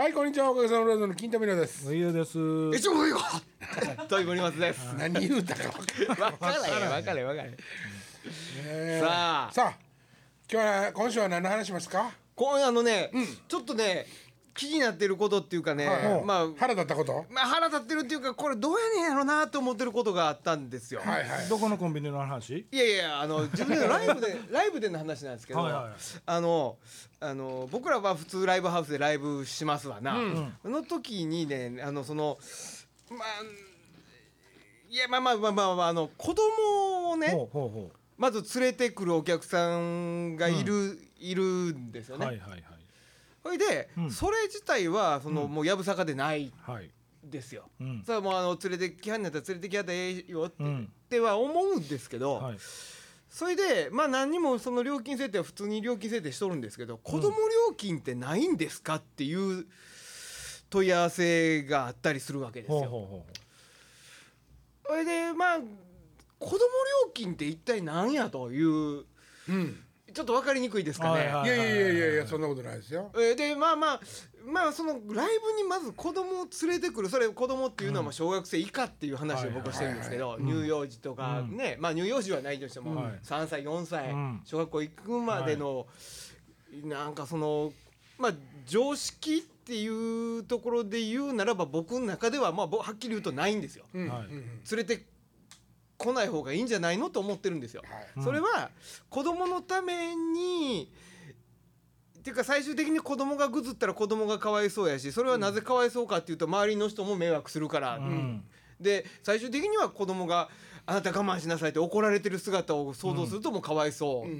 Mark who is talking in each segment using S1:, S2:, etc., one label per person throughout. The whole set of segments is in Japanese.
S1: はいこんにちは。おかげさまでの金田美奈です。
S2: いいです。
S3: えちょいよとい森松です。
S1: 何言うたか分か
S3: わからへんわからへんわからへん
S1: らん
S3: さあ。
S1: さあ今日は今週は何の話しますか？
S3: 今夜あのね、ちょっとね気になってることっていうかね、
S1: はい。
S3: まあ
S1: 腹立ったこと？
S3: まあ腹立ってるっていうかこれどうやねんやろなと思ってることがあったんですよ。
S1: はいはい。
S2: どこのコンビニの話？
S3: いやいやあの 自分でライブでライブでの話なんですけど
S2: はいはいはい。
S3: あのあの僕らは普通ライブハウスでライブしますわな、その時にねあのそのまあいやまあまあまあまあ、まあ、あの子供をね
S2: ほうほうほ
S3: まず連れてくるお客さんがいる、いるんですよ
S2: う。
S3: ね。
S2: はいはいはい
S3: それで、
S2: うん
S3: それ自体はその、もうやぶさかでない
S2: はい。
S3: ですよ。
S2: うん
S3: それはもうあの連れてきはんやったら連れてきはったらええよって,、
S2: うん
S3: っては思うんですけど、
S2: はい。
S3: それでまあ何にもその料金設定は普通に料金設定しとるんですけど、子供料金ってないんですかっていう問い合わせがあったりするわけですよ。
S2: ほうほうほ
S3: それでまあ子供料金って一体何やという
S1: うん
S3: ちょっと分かりにくいですかね。
S2: はい
S1: やいやいやいやいやそんなことないですよ。
S3: えーでまあまあまあそのライブにまず子供を連れてくる。それ子供っていうのはまあ小学生以下っていう話を僕はしてるんですけど乳幼児とかねまあ乳幼児はないとしても
S2: はい。
S3: 3歳4歳
S2: うん。
S3: 小学校行くまでのなんかそのまあ常識っていうところで言うならば僕の中ではまあぼはっきり言うとないんですよ。連れてこない方がいいんじゃないのと思ってるんですよ。
S1: はい。
S3: それは子供のためにっていうか最終的に子供がぐずったら子供がかわいそうやしそれはなぜかわいそうかっていうと周りの人も迷惑するから、
S2: ん。
S3: で最終的には子供があなた我慢しなさいって怒られてる姿を想像するともうかわいそう、
S1: うん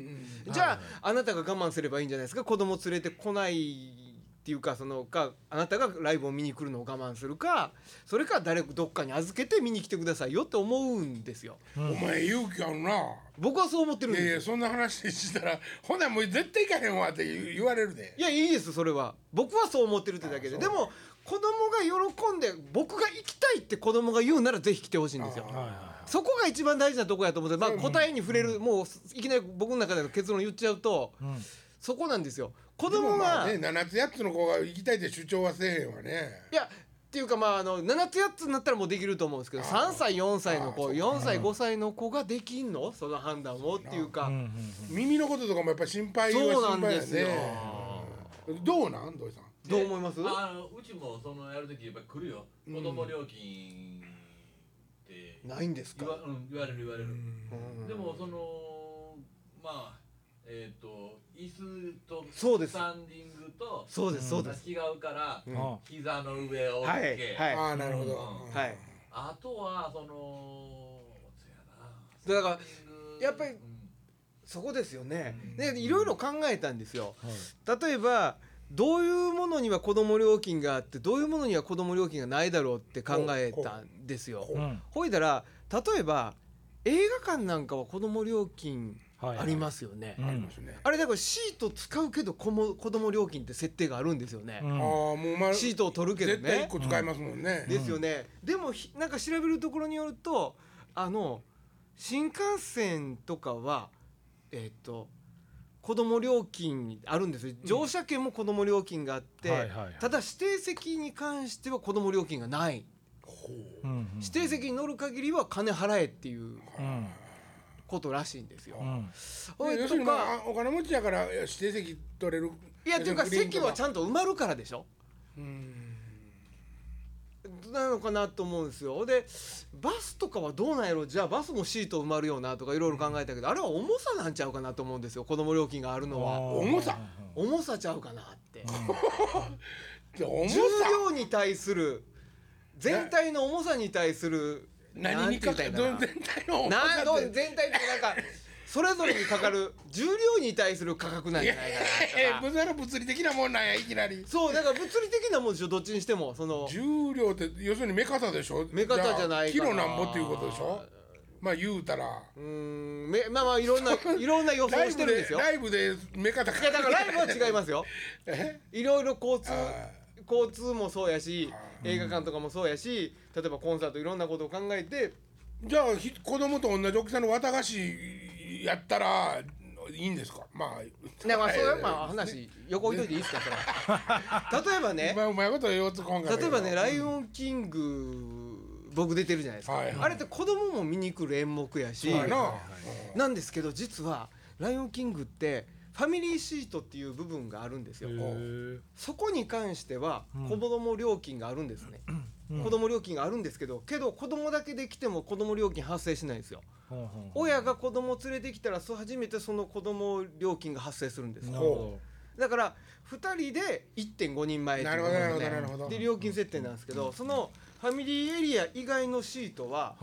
S1: うん。
S3: じゃあ、あなたが我慢すればいいんじゃないですか。子供連れてこないっていうかそのかあなたがライブを見に来るのを我慢するかそれか誰どっかに預けて見に来てくださいよって思うんですよ。
S1: お前勇気あるな。
S3: 僕はそう思ってるん
S1: いやい
S3: ですよ。
S1: やそんな話したらほなもう絶対行かへんわって言われるで。
S3: いやいいですそれは。僕はそう思ってるってだけで。でも子供が喜んで僕が行きたいって子供が言うならぜひ来てほしいんですよ。そこが一番大事なとこやと思って、まあ、答えに触れる、もういきなり僕の中での結論言っちゃうと、
S2: ん。
S3: そこなんですよ子供が、
S1: まあね7つ8つの子が行きたいって主張はせえへんわね。
S3: いやっていうかまああの7つ8つになったらもうできると思うんですけど3歳4歳の子4歳5歳の子ができんの？その判断をっていうか、
S2: うんうん
S1: 耳のこととかもやっぱり心配は
S3: そうな
S1: 心配や
S3: んですよ。
S1: ね。どうなん？土井さん。
S3: どう思います？
S4: あのうちもそのやるときやっぱり来るよ、子供料金って。
S3: ないんですか？
S4: 言わ,、うん、言われる言われる、
S3: うん。
S4: でもそのまあえっ、と椅子と
S3: そうです
S4: スタンディングと
S3: そうですそうです、
S4: 違うから、
S2: ん。
S4: 膝の上を OK、
S3: はいはい。
S1: ああなるほど、
S4: うん。
S3: はい
S4: あとはそのそうやな。
S3: だから
S4: スタンディング。
S3: やっぱり
S4: うん。
S3: そこですよね。でいろいろ考えたんですよ。
S2: はい。
S3: 例えばどういうものには子供料金があってどういうものには子供料金がないだろうって考えたんですよ。
S1: ほ
S3: いだら例えば映画館なんかは子供料金
S2: はい
S3: ありますよね、
S2: うん。
S1: ありますね、
S3: あれだからシート使うけど子も子供料金って設定があるんですよね、
S2: うん。
S1: ああもうま
S3: シートを取るけど
S1: 絶対
S3: ね
S1: 一個使いますもんね、
S3: ですよね、でもひなんか調べるところによるとあの新幹線とかはえっ、と子供料金あるんですよ。乗車券も子供料金があって、ただ指定席に関しては子供料金がない。
S2: うんうん。
S3: 指定席に乗る限りは金払えっていう
S2: うん
S3: ことらしいんですよ。
S2: うん。
S3: ほい
S1: 要するに、ま
S3: とか
S1: あ、お金持ちやから指定席取れる
S3: いやっていうか席はちゃ
S1: ん
S3: んと埋まるからでしょ？
S1: うん。
S3: なのかなと思うんですよ。でバスとかはどうなんやろ？じゃあバスもシート埋まるよなとかいろいろ考えたけどあれは重さなんちゃうかなと思うんですよ子供料金があるのは。
S1: 重さ。
S3: 重さちゃうかなって。
S1: で重さ。
S3: 重量に対する全体の重さに対する
S1: 何にかかる。全
S3: か
S1: 体の重
S3: など全体ってなんかそれぞれにかかる重量に対する価格なんじゃないか
S1: え
S3: なとか。
S1: 物理的なもんなんやいきなり。
S3: そうだから物理的なもんでしょどっちにしてもその。
S1: 重量って要するに目方でしょ。
S3: 目方じゃない
S1: キロなんぼっていうことでしょ。まあ言うたら。
S3: うーんめまあまあいろんな いろんな予想してるんですよ。
S1: ライブで目方
S3: いやだからライブは違いますよ。
S1: え？
S3: いろいろ交通
S1: あ
S3: 交通もそうやし映画館とかもそうやし例えばコンサートいろんなことを考えて
S1: じゃあひ子供と同じ大きさの綿菓子やったらいいんですか？まあ
S3: だからそれはまあ 話横置いといていいですかそれは。例えばね
S1: まあうまいこと言おうと今回
S3: 例えばね「ライオンキング」僕出てるじゃないですか、
S1: はいはい。
S3: あれって子供も見に来る演目やし、
S1: そうやな。
S3: なんですけど実は「ライオンキング」ってファミリーシートっていう部分があるんですよ。そこに関しては
S2: うん。
S3: 子供料金があるんですね、
S2: うん。
S3: 子供料金があるんですけどけど子供だけで来ても子供料金発生しないんですよ。
S2: ほうほうほう。
S3: 親が子供連れてきたらそう初めてその子供料金が発生するんですだから2人で1.5人前っていうことで
S1: なるほどなるほどなるほど。
S3: で料金設定なんですけどそのファミリーエリア以外のシートは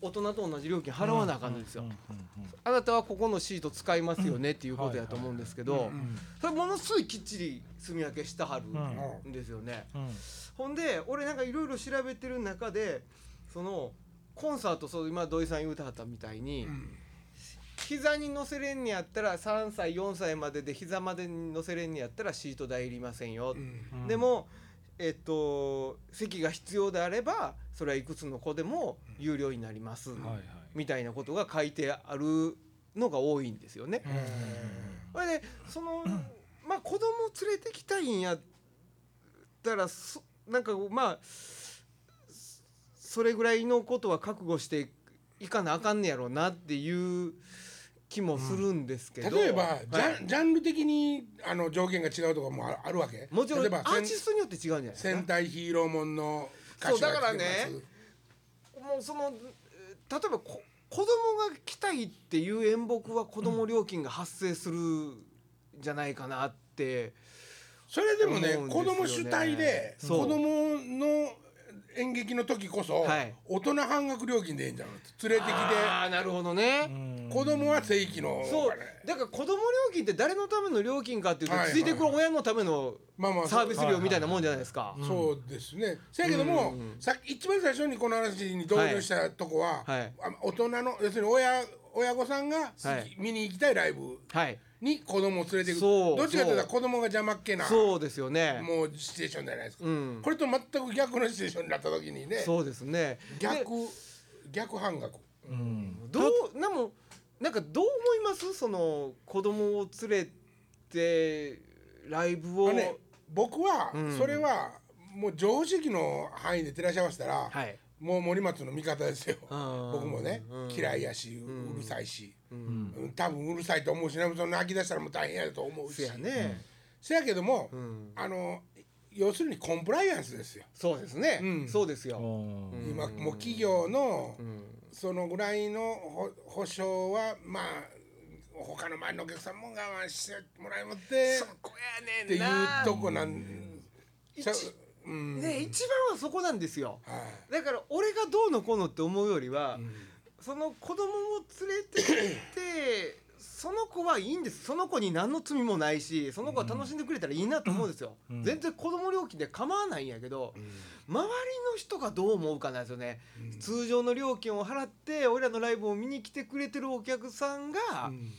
S3: 大人と同じ料金払わなあかんんですよ。あなたはここのシート使いますよねっていうことやと思うんですけどそれものすごいきっちり住み分けしてはるんですよね。ほんで俺なんかいろいろ調べてる中でそのコンサートそう今土井さん言うてはったみたいに、膝に乗せれんにやったら3歳4歳までで膝までに乗せれんにやったらシート代いりませんよ、
S2: うん。
S3: でもえっと席が必要であればそれはいくつの子でも有料になります、みたいなことが書いてあるのが多いんですよね。それでそのまあ子供連れてきたいんやったらそなんかまあそれぐらいのことは覚悟していかなあかんねやろうなっていう気もするんですけど、
S1: 例えば、
S3: はい。
S1: ジャンジャンル的にあの条件が違うとかもああるわけ。
S3: もちろんア
S1: 例えば
S3: ーティストによって違うんじゃないですか。
S1: 戦隊ヒーローもんの歌手
S3: そうだからね
S1: が来てます
S3: もうそのえー例えばこ子供が来たいっていう演目は子供料金が発生するんじゃないかなって、
S1: それでもね
S3: 思うんですよね。
S1: 子供主体で
S3: そう。
S1: 子供の演劇の時こそ、
S3: はい。
S1: 大人半額料金でいいんじゃん連れてき
S3: ああなるほどね、
S2: うん。
S1: て子供は正規の
S3: そうだから子供料金って誰のための料金かっていうと、ついてくる親のためのサービス料みたいなもんじゃないですか。
S1: そうですね。せやけども、さっき一番最初にこの話に登場したとこは、大人の要するに親親御さんが見に行きたいライブ
S3: はい、
S1: に子供を連れていく。
S3: そう
S1: どっちかというと子供が邪魔っ気な
S3: そうですよね。
S1: もうシチュエーションじゃないですか。
S3: うん
S1: これと全く逆のシチュエーションになった時にね、
S3: そうですね。
S1: 逆
S3: で
S1: 逆半額。
S2: うん
S3: どうなもなんかどう思います？その子供を連れてライブを、
S1: ね、僕は
S3: うん。
S1: それはもう常識の範囲で照らし合わせたら、
S3: はい。
S1: もう森松の味方ですよ。僕もね、
S3: うん。
S1: 嫌いやし、うるさいし。
S3: うん。
S1: うん。多分うるさいと思うしねその泣き出したらもう大変やと思うし。
S3: せやね。
S1: せやけども、
S3: うん。
S1: あの要するにコンプライアンスですよ、
S3: そうですね。
S1: うん。
S3: そうですよ。
S1: 今もう企業の
S3: うん
S1: そのぐらいのほ保証はまあ他の周りのお客さんも我慢してもらいもって
S3: そこや
S1: っていう。とこなんう
S3: 一
S1: うん
S3: ね一番はそこなんですよ。
S1: はい
S3: だから俺がどうのこうのって思うよりは、
S1: うん
S3: その子供を連れてきてその子はいいんです。その子に何の罪もないしその子は楽しんでくれたらいいなと思うんですよ、
S2: うん。
S3: 全然子供料金で構わないんやけど、周りの人がどう思うかなんですよね、
S1: うん。
S3: 通常の料金を払って俺らのライブを見に来てくれてるお客さんが、
S1: うん。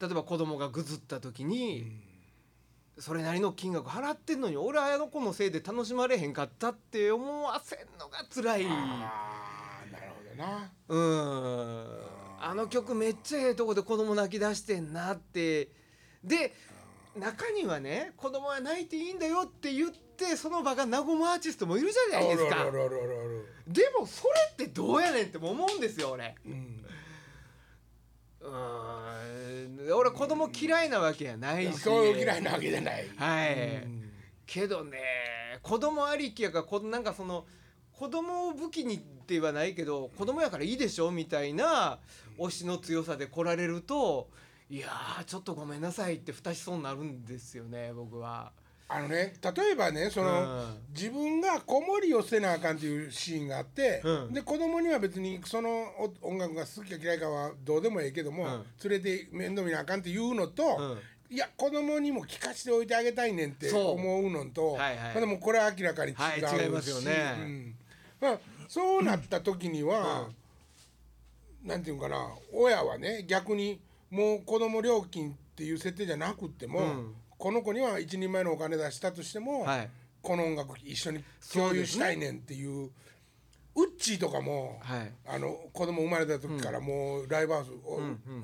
S3: 例えば子供がぐずった時に、それなりの金額払ってんのに俺はあの子のせいで楽しまれへんかったって思わせんのが辛い。
S1: ああなるほどな。
S3: うんあの曲めっちゃええとこで子供泣き出してんなって。で中にはね子供は泣いていいんだよって言ってその場が和むアーティストもいるじゃないですか。でもそれってどうやねんっても思うんですよ俺。
S1: うん。
S3: うん。俺子供嫌いなわけやないし。
S1: そう嫌いなわけじゃない。
S3: はい、
S1: うん。
S3: けどね子供ありきやからこなんかその子供を武器にではないけど子供やからいいでしょみたいな推しの強さで来られるといやーちょっとごめんなさいって蓋しそうになるんですよね僕は。
S1: あのね例えばねその、
S3: うん。
S1: 自分が子守りをせなあかんっていうシーンがあって、
S3: うん。
S1: で子供には別にそのお音楽が好きか嫌いかはどうでもええけども、
S3: うん。
S1: 連れて面倒見なあかんっていうのと、
S3: うん。
S1: いや子供にも聞かせておいてあげたいねんって思うのと、
S3: はいはい。
S1: まあでもこれは明らかに違うし、
S3: はい違いますよね。
S1: うん。まあ、そうなった時には、なんていうのかな親はね逆にもう子供料金っていう設定じゃなくっても、
S3: うん。
S1: この子には一人前のお金出したとしても、
S3: はい。
S1: この音楽一緒に共有したいねんっていうウッチーとかも、
S3: はい。
S1: あの子供生まれた時からもうライブハウス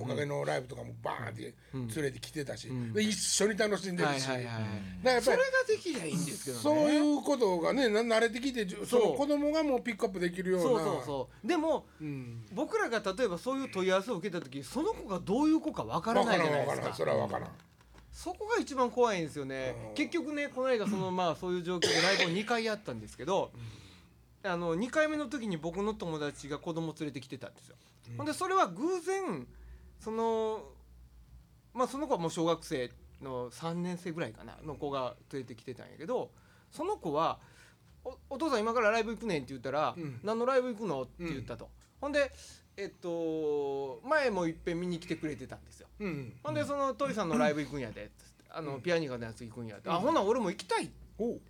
S1: お,、かげのライブとかもバーンって
S3: うん。
S1: 連れてきてたし、
S3: ん。
S1: で一緒に楽しんでるし、
S3: はいはいそれができりゃいいんですけどね。
S1: そういうことがねな慣れてきてその子供がもうピックアップできるような。
S3: そうそうそう。でも
S1: うん、
S3: 僕らが例えばそういう問い合わせを受けた時その子がどういう子かわからないじゃないですか。
S1: それは分からん、
S3: そこが一番怖いんですよね。
S1: うん。
S3: 結局ねこの間そのまあそういう状況でライブを2回やったんですけどあの2回目の時に僕の友達が子供連れてきてたんですよ。ほんでそれは偶然そのまあその子はもう小学生の3年生ぐらいかなの子が連れてきてたんやけどその子はお「お父さん今からライブ行くねん」って言ったら「
S1: うん
S3: 何のライブ行くの?」って言ったと、ほんでえっと前もいっぺん見に来てくれてたんですよ。
S1: うん。
S3: ほんでそのトイさんのライブ行くんやであのピアニカのやつ行くんやって、あほな俺も行きたいって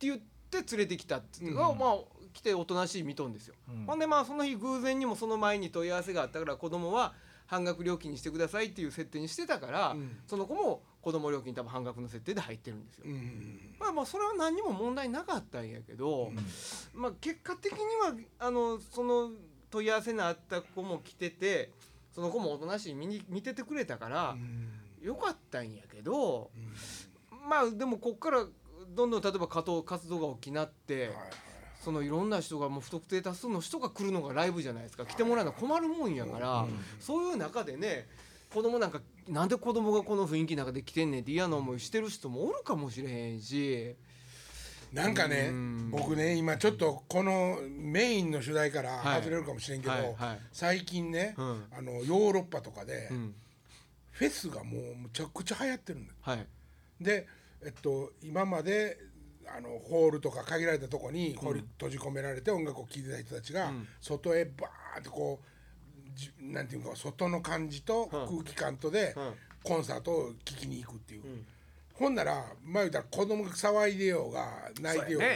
S3: 言って連れてきたっつって、まあ来ておとなしい見とんですよ、
S2: うん。
S3: ほんでまあその日偶然にもその前に問い合わせがあったから子供は半額料金にしてくださいっていう設定にしてたから、
S1: うん。
S3: その子も子供料金多分半額の設定で入ってるんですよ、
S1: うん
S3: まあまあそれは何にも問題なかったんやけど、まあ結果的にはあのその問い合わせのあった子も来ててその子もおとなしい見に見ててくれたから、よかったんやけど、まあでもこっからどんどん例えば活動活動が大きなって、
S1: はいはい
S3: そのいろんな人がもう不特定多数の人が来るのがライブじゃないですか。来てもらうのは困るもんやから、そういう中でね子供なんかなんで子供がこの雰囲気の中で来てんねんって嫌な思いしてる人もおるかもしれへんし。
S1: なんかね
S3: うん。
S1: 僕ね今ちょっとこのメインの主題から
S3: はい。
S1: 外れるかもしれんけど、
S3: はいはい。
S1: 最近ね、
S3: うん。
S1: あのヨーロッパとかで、
S3: うん。
S1: フェスがもうむちゃくちゃ流行ってるんだよ
S3: はい。
S1: で、えっと、今まであのホールとか限られたとこに閉じ込められて音楽を聴いてた人たちが、
S3: うん。
S1: 外へバーンとこうじなんていうか外の感じと空気感とで
S3: うん。
S1: コンサートを聴きに行くっていう、
S3: ん。
S1: ほんなら前言ったら子供が騒いでようが泣いてようが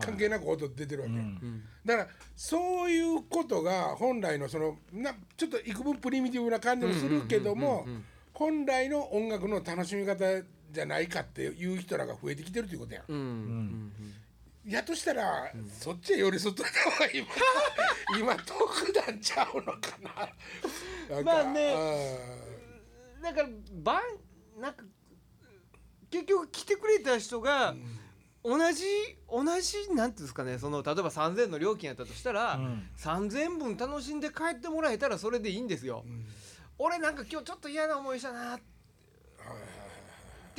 S1: 関係なく音出てるわけ、
S3: うん。
S1: だからそういうことが本来のそのなちょっと幾分プリミティブな感じもするけども本来の音楽の楽しみ方じゃないかっていう人らが増えてきてるということやん。
S3: うん。うん。
S1: やとしたら、そっちへ寄り添っといた方が 今今特段ちゃうのかな。なんか
S3: まあねだからばなんか結局来てくれた人が同じ同じなんていうんですかねその例えば3,000円の料金やったとしたら、
S2: うん。
S3: 3,000円分楽しんで帰ってもらえたらそれでいいんですよ。俺なんか今日ちょっと嫌な思いしたなって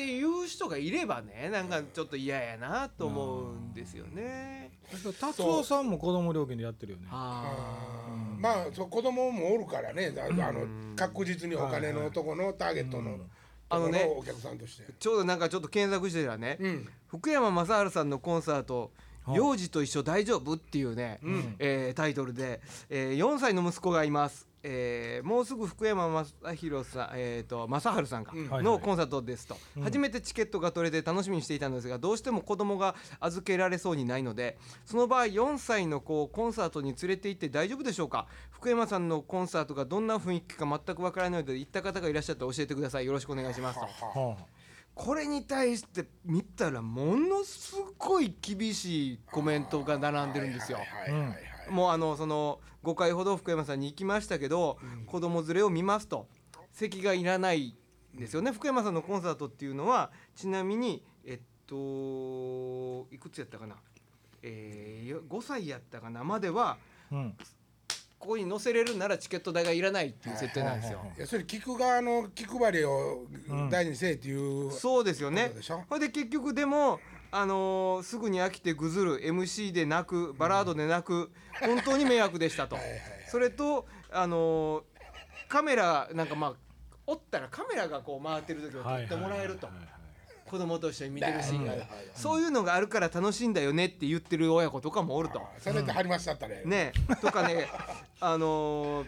S3: いう人がいればねなんかちょっと嫌やなと思うんですよね。
S2: 達夫さんも子供料金でやってるよね。
S1: まあそう子供もおるからね。ああの確実にお金のとこのターゲットの
S3: あのね
S1: ところお客さんとして。
S3: ーちょうどなんかちょっと検索してたらね、
S1: うん。
S3: 福山雅治さんのコンサート「
S2: はい。
S3: 幼児と一緒大丈夫?」っていうね、えータイトルで、えー4歳の息子がいます、えーもうすぐ福山雅治さん、えー、と正治さんか、のコンサートですと、初めてチケットが取れて楽しみにしていたのですがどうしても子供が預けられそうにないのでその場合4歳の子をコンサートに連れて行って大丈夫でしょうか？福山さんのコンサートがどんな雰囲気か全くわからないので行った方がいらっしゃったら教えてください。よろしくお願いしますと。
S2: は
S3: これに対して見たらものすごい厳しいコメントが並んでるんですよ。もうあのその5回ほど福山さんに行きましたけど、子供連れを見ますと。席がいらないんですよね。福山さんのコンサートっていうのはちなみにえっといくつやったかな、えー、5歳やったかなまでは
S2: あうん。
S3: ここに載せれるならチケット代がいらないっていう設定なんですよ。
S1: いやそれ聞く側の気配りを大事にせえっていう、
S3: そうですよね。
S1: ことでしょ？
S3: ほいで結局でも、あのーすぐに飽きてぐずる MC で泣くバラードで泣く、本当に迷惑でしたと。
S1: はい
S3: それと、あのーカメラなんかまあおったらカメラがこう回ってる時を撮ってもらえると。子供と一緒に見てるシーンがそういうのがあるから楽しいんだよねって言ってる親子とかもおると。
S1: それで貼りましたったね。
S3: ね。とかね あのー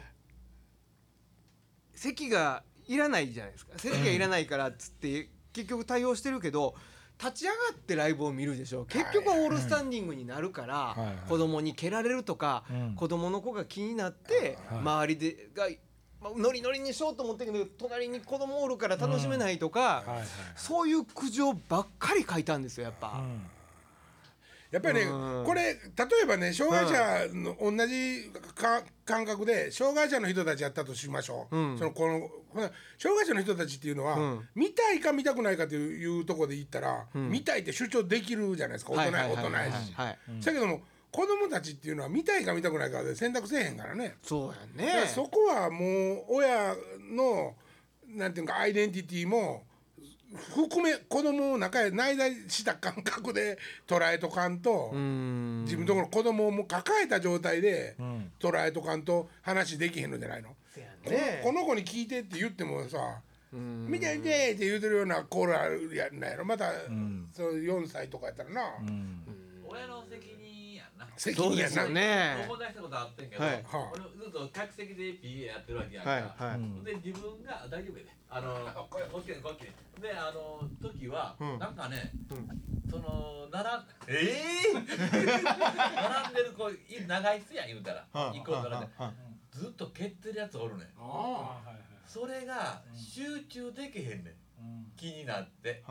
S3: 席がいらないじゃないですか。席がいらないからっつって結局対応してるけど立ち上がってライブを見るでしょ結局はオールスタンディングになるから、
S2: はい。はい。
S3: 子供に蹴られるとか、
S2: うん。
S3: 子供の子が気になって、
S2: はい。
S3: 周りでが、まあ、ノリノリにしようと思ってるけど隣に子供おるから楽しめないとか、
S2: はい。はい。
S3: そういう苦情ばっかり書いたんですよやっぱ。
S2: うん
S1: やっぱりね
S3: うん。
S1: これ例えばね障害者の同じか感覚で障害者の人たちやったとしましょう、
S3: うん。
S1: そのこの障害者の人たちっていうのは、
S3: うん。
S1: 見たいか見たくないかというところで言ったら、
S3: ん。
S1: 見たいって主張できるじゃないですか大人や大人やし。
S3: はい。
S1: だけども子供たちっていうのは見たいか見たくないかで選択せえへんからね。
S3: そうやね。
S1: そこはもう親のなんていうかアイデンティティも含め子供を中へ内在した感覚で捉えとかんと、
S3: うん。
S1: 自分のところ子供をもう抱えた状態で
S2: ん。
S1: 捉えとかんと話できへんのじゃないの、
S3: ね。
S1: この子に聞いてって言ってもさ
S3: うん「
S1: 見て見て」って言うてるようなコーラやんなんやろまた、そう4歳とかやったらな、
S4: 親の責任やんな
S1: 責
S3: そうです
S1: 任やな
S3: よね。
S4: 思い出したことあってんけど、
S3: はい。
S4: 俺ずっと客席で PA やってるわけやんか、
S3: はいはい。
S2: うん。
S4: で自分が大丈夫やで。あのこっちにこっちにであの時は、
S3: うん。
S4: なんかね、
S3: うん。
S4: その並んええ 並んでる子い長いっすやん言うたら。
S3: はい
S4: 一個並んで
S3: はいはい
S4: ずっと蹴ってるやつおるねん。
S1: あ
S4: それが集中できへんねん気になって。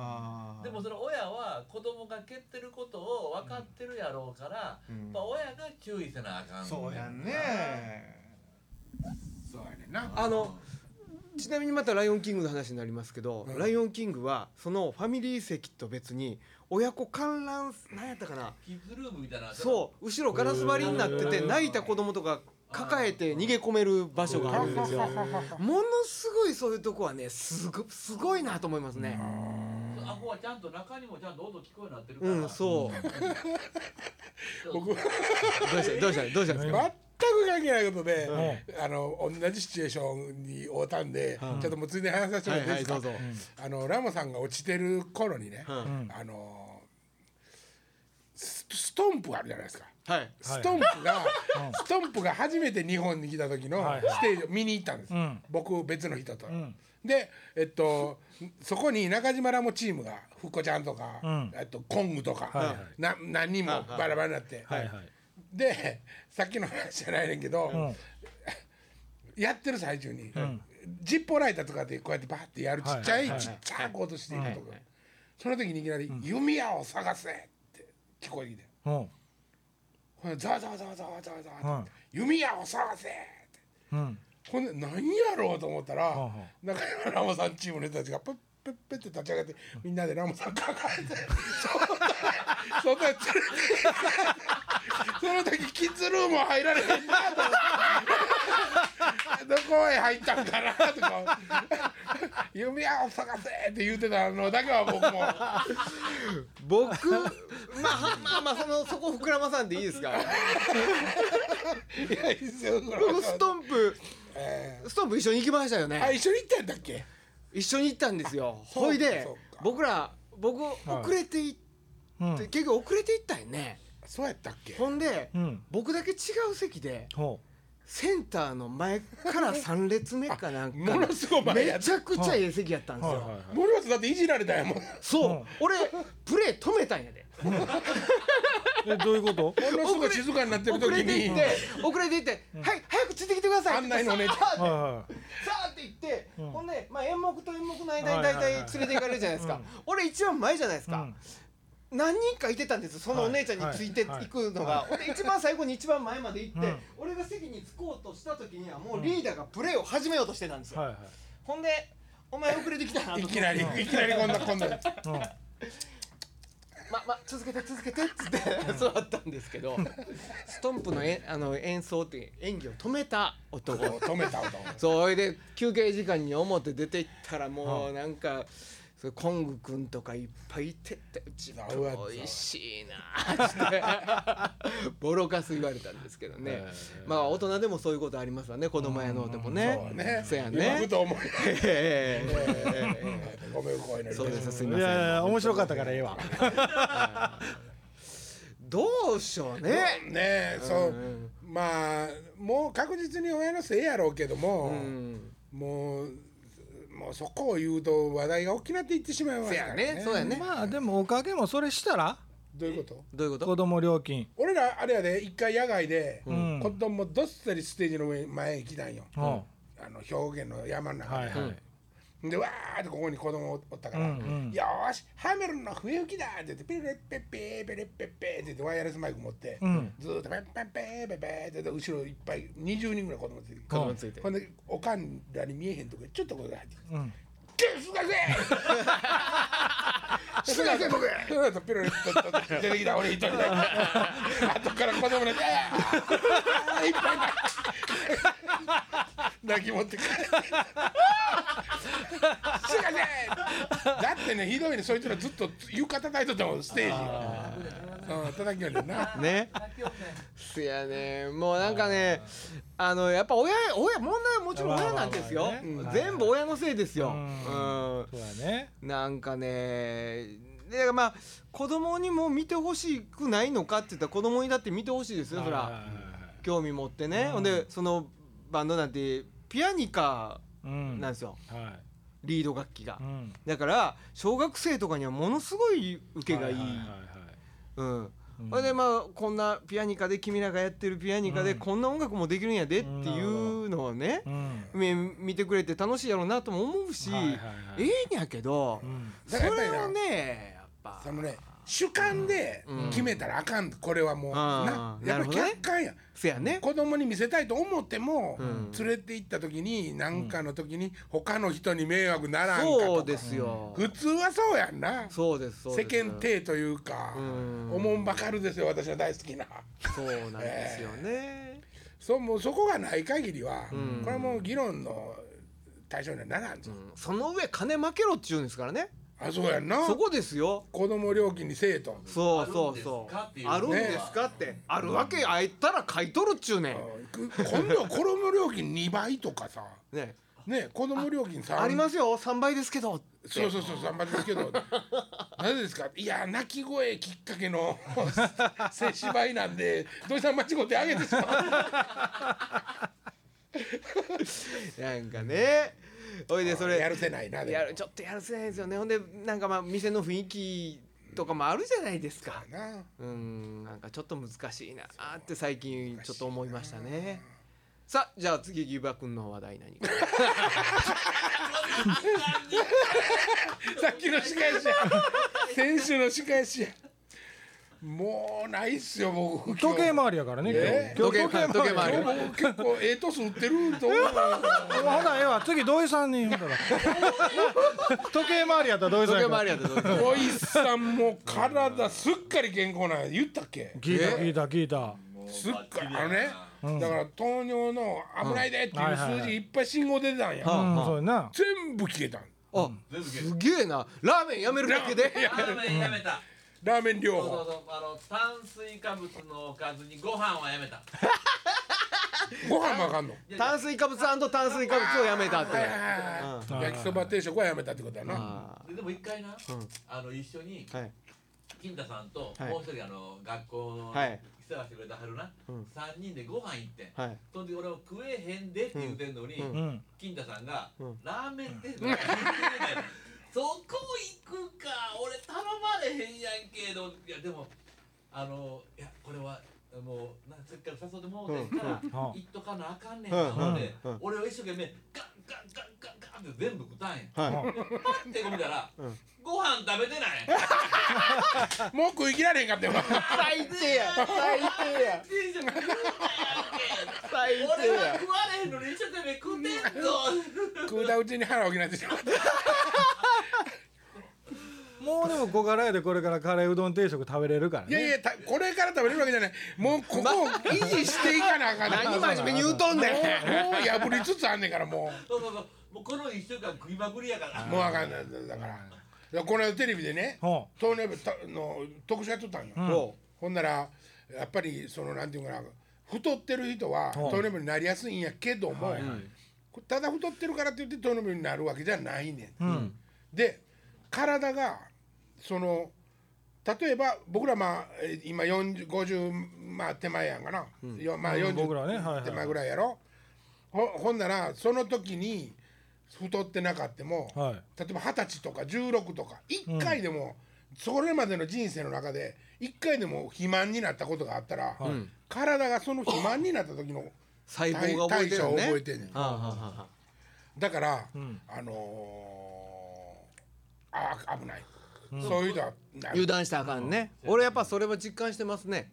S4: でもその親は子供が蹴ってることを分かってるやろうから、
S3: うん。
S4: まあ、親が注意せなあかん
S3: そうやんね。
S1: そうやねんな。
S3: あのちなみにまた「ライオンキング」の話になりますけど「
S1: うん。
S3: ライオンキング」はそのファミリー席と別に親子観覧何やったかな。
S4: キッズルームみたいな
S3: そう。後ろガラス張りになってて泣いた子供とか抱えて逃げ込める場所があるんですよ。ものすごいそういうとこはねすごすごいなと思いますね。
S4: あここはちゃんと中にもちゃんと音聞こえなってるから、
S3: うんそう。
S1: 僕
S3: どうした？どうした？どうした？んですか
S1: 全く関係ないことで、あの同じシチュエーションに会うたんで、
S3: うん。
S1: ちょっともうついでに話させてもらっていいですか、
S3: はいはい
S1: あのラモさんが落ちてる頃にね、
S3: うん。
S1: あのスストンプあるじゃないですか。
S3: はい。
S1: ストンプが、ストンプが初めて日本に来た時の
S2: はいはい。
S1: ステージを見に行ったんです、
S2: うん。
S1: 僕別の人と。
S2: ん。
S1: でえっとそこに中島ラモチームがふっこちゃんとか、
S2: うん。
S1: えっとコングとか、
S2: はいはい。
S1: な何人もバラバラになって、
S2: はいはい。
S1: でさっきの話じゃないねんけど、
S2: うん。
S1: やってる最中に、
S2: ん。
S1: ジッポーライターとかでこうやってバーってやるちっちゃい、
S2: はい。はい
S1: ちっちゃいことしていくとか、
S3: はいはい。
S1: その時にいきなり「弓矢を探せ!」って聞こえてきて。
S2: うん
S1: ざわざわざわざわざわざわ
S2: うん
S1: 弓矢を探せ!」って。
S2: うん。
S1: ほんで何やろうと思ったら、
S2: はあは
S1: 中山ラモさんチームの人たちがプップップッって立ち上がってみんなでラモさん抱えてそんな連れてその時キッズルームは入られへんなとどこへ入ったんかなとか「弓矢を探せ!」って言うてたのだけは僕も。
S3: 僕まあはまあまあそのそこ膨らまさんでいいですか？
S1: いやいいですよ
S3: 僕ストンプ
S1: え
S3: ストンプ一緒に行きましたよ
S1: ーあ
S3: ね
S1: 一緒に行ったんだっけ？
S3: 一緒に行ったんですよ。
S1: そうか
S3: ほいで
S1: そうか
S3: 僕ら僕遅れて行
S2: うん。
S3: って結局遅れて行ったよね。
S1: そうやったっけ？
S3: ほんで
S2: うん。
S3: 僕だけ違う席で
S2: ほ
S3: センターの前から3列目かなんか
S1: ものすごい前や
S3: めちゃくちゃええ席やったんですよ。
S2: うはいはいはい。
S1: 森松だっていじられたんやもん。
S3: そう、
S2: うん。
S3: 俺プレー止めたんやで
S2: えどういうこと？
S1: ものすごい静かになってる時
S3: 遅れて
S1: に
S3: 行って遅れて行って、はい早くついてきてください
S1: 案内のお姉ちゃん。
S3: さあ
S2: は
S3: さあって言って、
S2: うん。
S3: ほんで、まあ、演目と演目の間に大体連れて行かれるじゃないですか、
S2: うん。
S3: 俺一番前じゃないですか、何人かいてたんですそのお姉ちゃんについてい
S2: はい。
S3: くのが、俺一番最後に一番前まで行って、
S2: うん。
S3: 俺が席に着こうとした時にはもうリーダーがプレーを始めようとしてたんですよ、
S2: はいはい。
S3: ほんでお前遅れてきた
S1: いきなりいきなりこんなこんな。
S2: うん
S3: まま続けて続けてっつって座ったんですけどストンプのえあの演奏って演技を止めた男。
S1: 止めた男。
S3: それで休憩時間に表出て行ったらもうなんか、それコングくんとかいっぱいいてってうち
S1: うわ
S3: おいしいな。っ てボロカス言われたんですけどね、まあ大人でもそういうことありますわね子供やのうでもね。
S1: そうね。
S3: そうや
S1: 今
S3: ね
S1: ふと思い
S3: ええ。
S1: ごめんこういうの
S3: そうですすいません。
S2: いやいや面白かったからええわ。
S3: どうしようね。
S1: ねえそう。
S3: うん
S1: まあもう確実に親のせいやろうけども
S3: うん。
S1: もうもうそこを言うと話題が大きなっていってしまいますから
S3: ね。そうやね。
S2: まあでもおかげもそれしたら。
S1: どういうこと？
S3: どういうこと？
S2: 子供料金。
S1: 俺らあれやで一回野外で
S2: うん。
S1: 子供どっさりステージの上前へ来たんよ。
S2: うん。
S1: あの表現の山の中で。
S2: はいはい
S1: でわーってここに子供おったから「
S2: うんうん
S1: よーしハメルンの笛吹きだ!」って言って「ペレッペッペーペレッペッペー」って言ってワイヤレスマイク持って、
S2: うん
S1: ずーっとペッペッペーペッペーって言って後ろいっぱい20人ぐらい子供ついて
S3: 子供ついて
S1: ほんでおかんらに見えへんとこにちょっとこが入ってきて
S2: うん「
S1: すがせすがせ僕ピロリッとと出てきた俺一人だけ後から子供に「あーいっぱい泣き持って帰っ て「すがせだってねひどいね。そいつらずっと床叩いとったもんステージうん叩きよんねんな。
S3: ね。せやねもうなんかねあのやっぱ親親問題はもちろん親なんですよ、全部親のせいですよ、
S2: う
S3: うん。ん
S2: そうやね。
S3: なんかねでまあ子供にも見てほしくないのかって言ったら子供にだって見てほしいですよそら。興味持ってね、
S2: うん
S3: ほんでそのバンドなんてピアニカ
S2: うん
S3: なんですよ、
S2: は
S3: リード楽器が。だから小学生とかにはものすごい受けがいい、うん。
S2: うん。
S3: それでまあこんなピアニカで君らがやってるピアニカで
S2: うん。
S3: こんな音楽もできるんやでっていうのをね、見てくれて楽しいやろうなとも思うし、ええんやけど、
S2: うん。
S3: それをねやっぱ
S1: 主観で決めたらあかん。これはもう。な
S3: うん
S1: やっぱ客観や
S3: せやね。
S1: 子供に見せたいと思っても、
S3: うん。
S1: 連れて行った時に何かの時に他の人に迷惑ならんかとか。
S3: そうですよ、
S1: 普通はそうやんな。
S3: そうです
S1: 世間体というか
S3: うん。
S1: おもんばかるですよ私は大好きな。
S3: そうなんですよね、
S1: そうもうそこがない限りは、
S3: うん。
S1: これはもう議論の対象にはならんぞ、
S3: うん。その上金負けろっちゅうんですからね
S1: あそうやんな。
S3: そこですよ。
S1: 子供料金にせえと。
S3: そうそうそ
S4: あるんですかっていう。
S3: うあるんですかって。あるわけあいたら買い取るっちゅうねん。
S1: うん今度は子供料金2倍とかさ。
S3: ね。
S1: ね子供料金3
S3: ありますよ。3倍ですけど。
S1: そうそうそう3倍ですけど。なぜですか？いや泣き声きっかけの 接し倍なんで土井さん間違ってあげてしまう。
S3: なんかねおいでそれ。
S1: やるせないな
S3: やるちょっとやるせないですよね。ほんでなんかまあ店の雰囲気とかもあるじゃないですか。
S1: な。
S3: うんなんかちょっと難しいなーって最近ちょっと思いましたね。さあじゃあ次ギブア君の話題何？か
S1: さっきの仕返しや。先週の仕返しやもうないっすよ僕
S2: 時計回りやからね
S1: え？
S2: 今日。今日
S3: 時計時計回り。
S1: 今結構ええトス打ってると思う。
S2: ほなええわ。次土井さんにほ んだら。時計回りやったら土井さん
S3: 時計回りやったらどうぞ
S1: 土井さんも体すっかり健康なんや。言ったっけ？
S2: 聞いた聞いた聞いた。
S1: すっかり。あのね、
S2: うん。
S1: だから糖尿の危ないでっていう数字いっぱい信号出てたんや、全部消えたん。
S3: すげえな。ラーメンやめるだけで？
S4: ラーメンやめた
S1: ラーメン療
S4: そうそう
S1: 法
S4: そう。あの炭水化物のおかずにご飯はやめた。
S1: ご飯もあかんの？
S3: 炭水化物炭水化物をやめたって。
S2: うん。
S1: 焼きそば定食はやめたってことやな。
S3: あ
S4: ででも一回な、
S3: ん。
S4: あの一緒に
S3: ーはい。
S4: 金太さんと
S3: はい。
S4: もう一人あの学校の
S3: はい
S4: 世話してくれたはるな、
S3: うん。
S4: 三人でご飯行ってん。
S3: はい。
S4: その時俺も食えへんでって言うてんのに、
S3: うん。
S2: うん。
S4: 金太さんが、
S3: うん。
S4: ラーメンって言うんそこ行くか俺頼まれへんやんけどいやでもあのいやこれはもうなせっかく誘ってもうてんから、
S2: うんうん。
S4: 行っとかなあかんねんな思って、
S3: うんうん
S4: 俺は一生懸命ガンガンガンガンガンって全部食ったんや。
S3: はい。
S4: パッて見たら、
S3: うん。
S4: ご飯食べてない。
S1: もう食い切られへんかったよ
S3: 最低や。最低や。最低や
S4: 俺は食われへんのに一生懸命食うてんぞ。
S1: 食うたうちに腹を補ってしまった
S2: もうでも小柄やでこれからカレーうどん定食食べれるからね。
S1: いやいやたこれから食べれるわけじゃない。もうここを維持していかなあかんねん。
S3: 何真面目に言うとんねん
S1: もうもう破りつつあんねんからも
S4: そうそうそう。もうこの一週間食いまくりやから。
S1: うもうあかんだから。いやこの間テレビでね
S2: ほ
S1: 糖尿病たの特集やっとったんよ、
S2: うん。
S3: そ
S1: ほんならやっぱりそのなんていうかな。太ってる人は
S2: う。ん
S1: 糖尿病になりやすいんやけども、
S2: はいはい。
S1: ただ太ってるからって言って糖尿病になるわけじゃないねん。
S2: ううん。
S1: で体がその例えば僕らまあえー今4050まあ手前やんかな、よまあ
S2: うん僕らね。
S1: 40
S2: はいはい。
S1: 手前ぐらいやろ、ほほんならその時に太ってなかっても、
S2: はい。
S1: 例えば二十歳とか16とか1回でも、それまでの人生の中で1回でも肥満になったことがあったら、
S2: はい。
S3: うん
S1: 体がその肥満になった時の
S3: 細胞が覚えてるよね。
S1: 代謝を覚えてんねん。
S3: はあはあは
S1: だから、
S2: ん。
S1: あのー、ああ危ない、そういうの
S3: 油断したらあかんね。俺やっぱそれは実感してますね。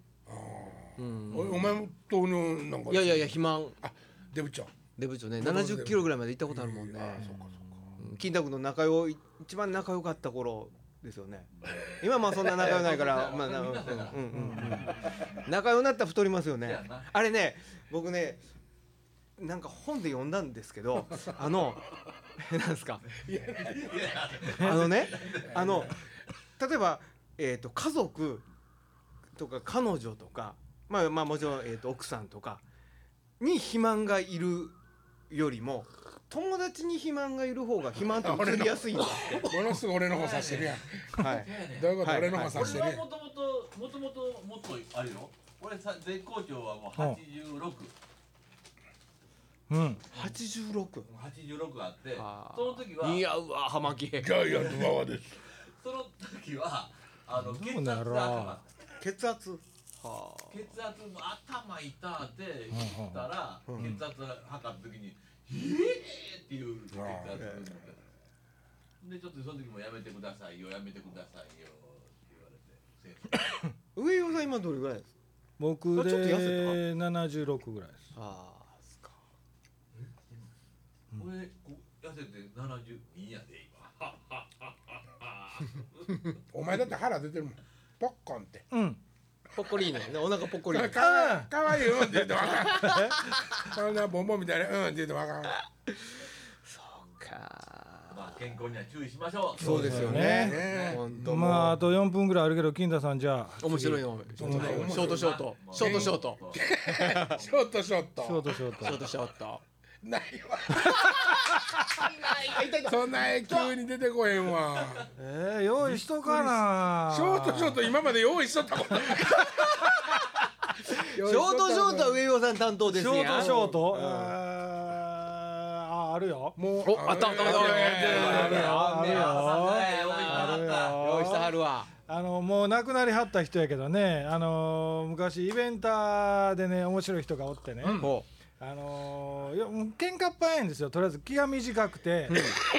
S1: おお前も糖尿なんか
S3: いやいやいや肥満。
S1: あデブ長
S3: デブ長ね。70キロぐらいまで行ったことあるもんね。うん。金太君の仲良い一番仲良かった頃ですよね。今まあそんな仲良ないから まあなうんうんうん。うん仲良くなったら太りますよね。あれね僕ねなんか本で読んだんですけどあのなんですか？あのねあの例えば、えー、と家族とか彼女とかまあまあもちろん、えー、と奥さんとかに肥満がいるよりも友達に肥満がいる方が肥満って移りやすいんだっ
S1: ものすごい俺の方さしてるやん。
S3: て、はい、
S1: どういうこと、
S3: はい。
S1: 俺の方さしてるやん。
S4: 俺はもともともともともっとあるよ。俺さ絶好調はもう86
S2: う。ん
S3: 86
S4: 86あってその時は
S3: 似合うわ葉巻。
S1: ジャイアント馬場です。
S4: その時はあの血圧
S2: うなら。
S4: が
S3: 血圧。はあ。
S4: 血圧も頭痛って言ったら、
S3: うん
S4: 血圧測った時に「ええー!」っていう血圧でちょっとその時もやめてくださいよやめてくださいよって言われて
S3: 上与さん今どれぐらいですか？
S2: 僕で
S3: ちょっと痩せ
S2: 76ぐらいです。
S3: ああ
S4: 俺こう痩せて72やで今。
S1: お前だって腹出てるもん。ポッコンって。
S2: うん。
S3: ポッコリーネね。お腹ポッコリー。ネ
S1: かわいいかわいいうんって言ってわかん。そんなボンボンみたいなうんって言ってわかん。
S3: そうか。
S4: まあ健康には注意しましょう。
S3: そうですよね。
S1: ね。
S3: 本当
S2: まああ
S3: も。
S2: と4分ぐらいあるけど金田さんじゃあ。
S3: う面白いのショートショート。ショートショート。
S1: ショートショート。
S2: ショートショート。
S3: ショートショート
S1: ないわ。そんな絵急に出てこへんわ。
S2: えー、用意しとかな。
S1: ショートショート今まで用意しとったこと。な い
S3: ショートショートは上与さん担当です
S2: ショートショート、
S3: う
S2: ああるよ。
S1: もう
S3: おあったあったあった
S2: あるよ。あるよ。
S4: あるよ。
S3: 用意してはるわ
S2: あのもう亡くなりはった人やけどねあの昔イベンターでね面白い人がおってね、
S3: ほ
S2: あのーいや喧嘩っ早いんですよ。とりあえず気が短くて、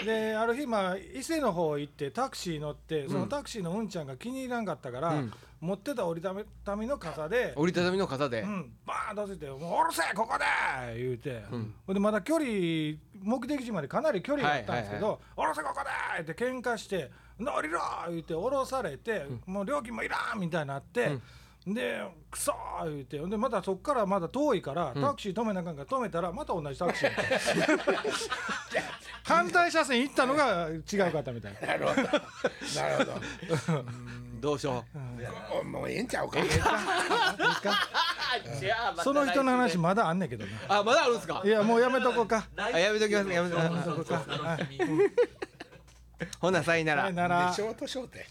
S2: である日まあ伊勢の方行ってタクシー乗ってそのタクシーのうんちゃんが気に入らんかったから、
S3: うん。
S2: 持ってた折りたたみの傘で
S3: う、折りたたみの傘で。
S2: うん、バーンと出して「もう下ろせここで!」言うて、
S3: うん。
S2: ほんでまだ距離目的地までかなり距離があったんですけど
S3: はい「
S2: 下ろせここで!」って喧嘩して「乗りろ!」言うて下ろされて、もう料金もいらん！みたいになって。で「くそ!」言うてでまたそっからまだ遠いから、タクシー止めなあかんから止めたらまた同じタクシー。反対車線行ったのが違うかったみたい。な
S1: なるほど。なるほど。
S3: どうしよ
S1: おもうええんちゃうか。
S3: うじゃあ
S2: その人の話まだあんねんけどな。
S3: あまだあるんですか？
S2: いやもうやめとこうか。
S3: あやめときますやめときます。
S4: そうそうそう楽しみ
S3: ほなさいなら。
S2: さよなら。
S1: でショートショートや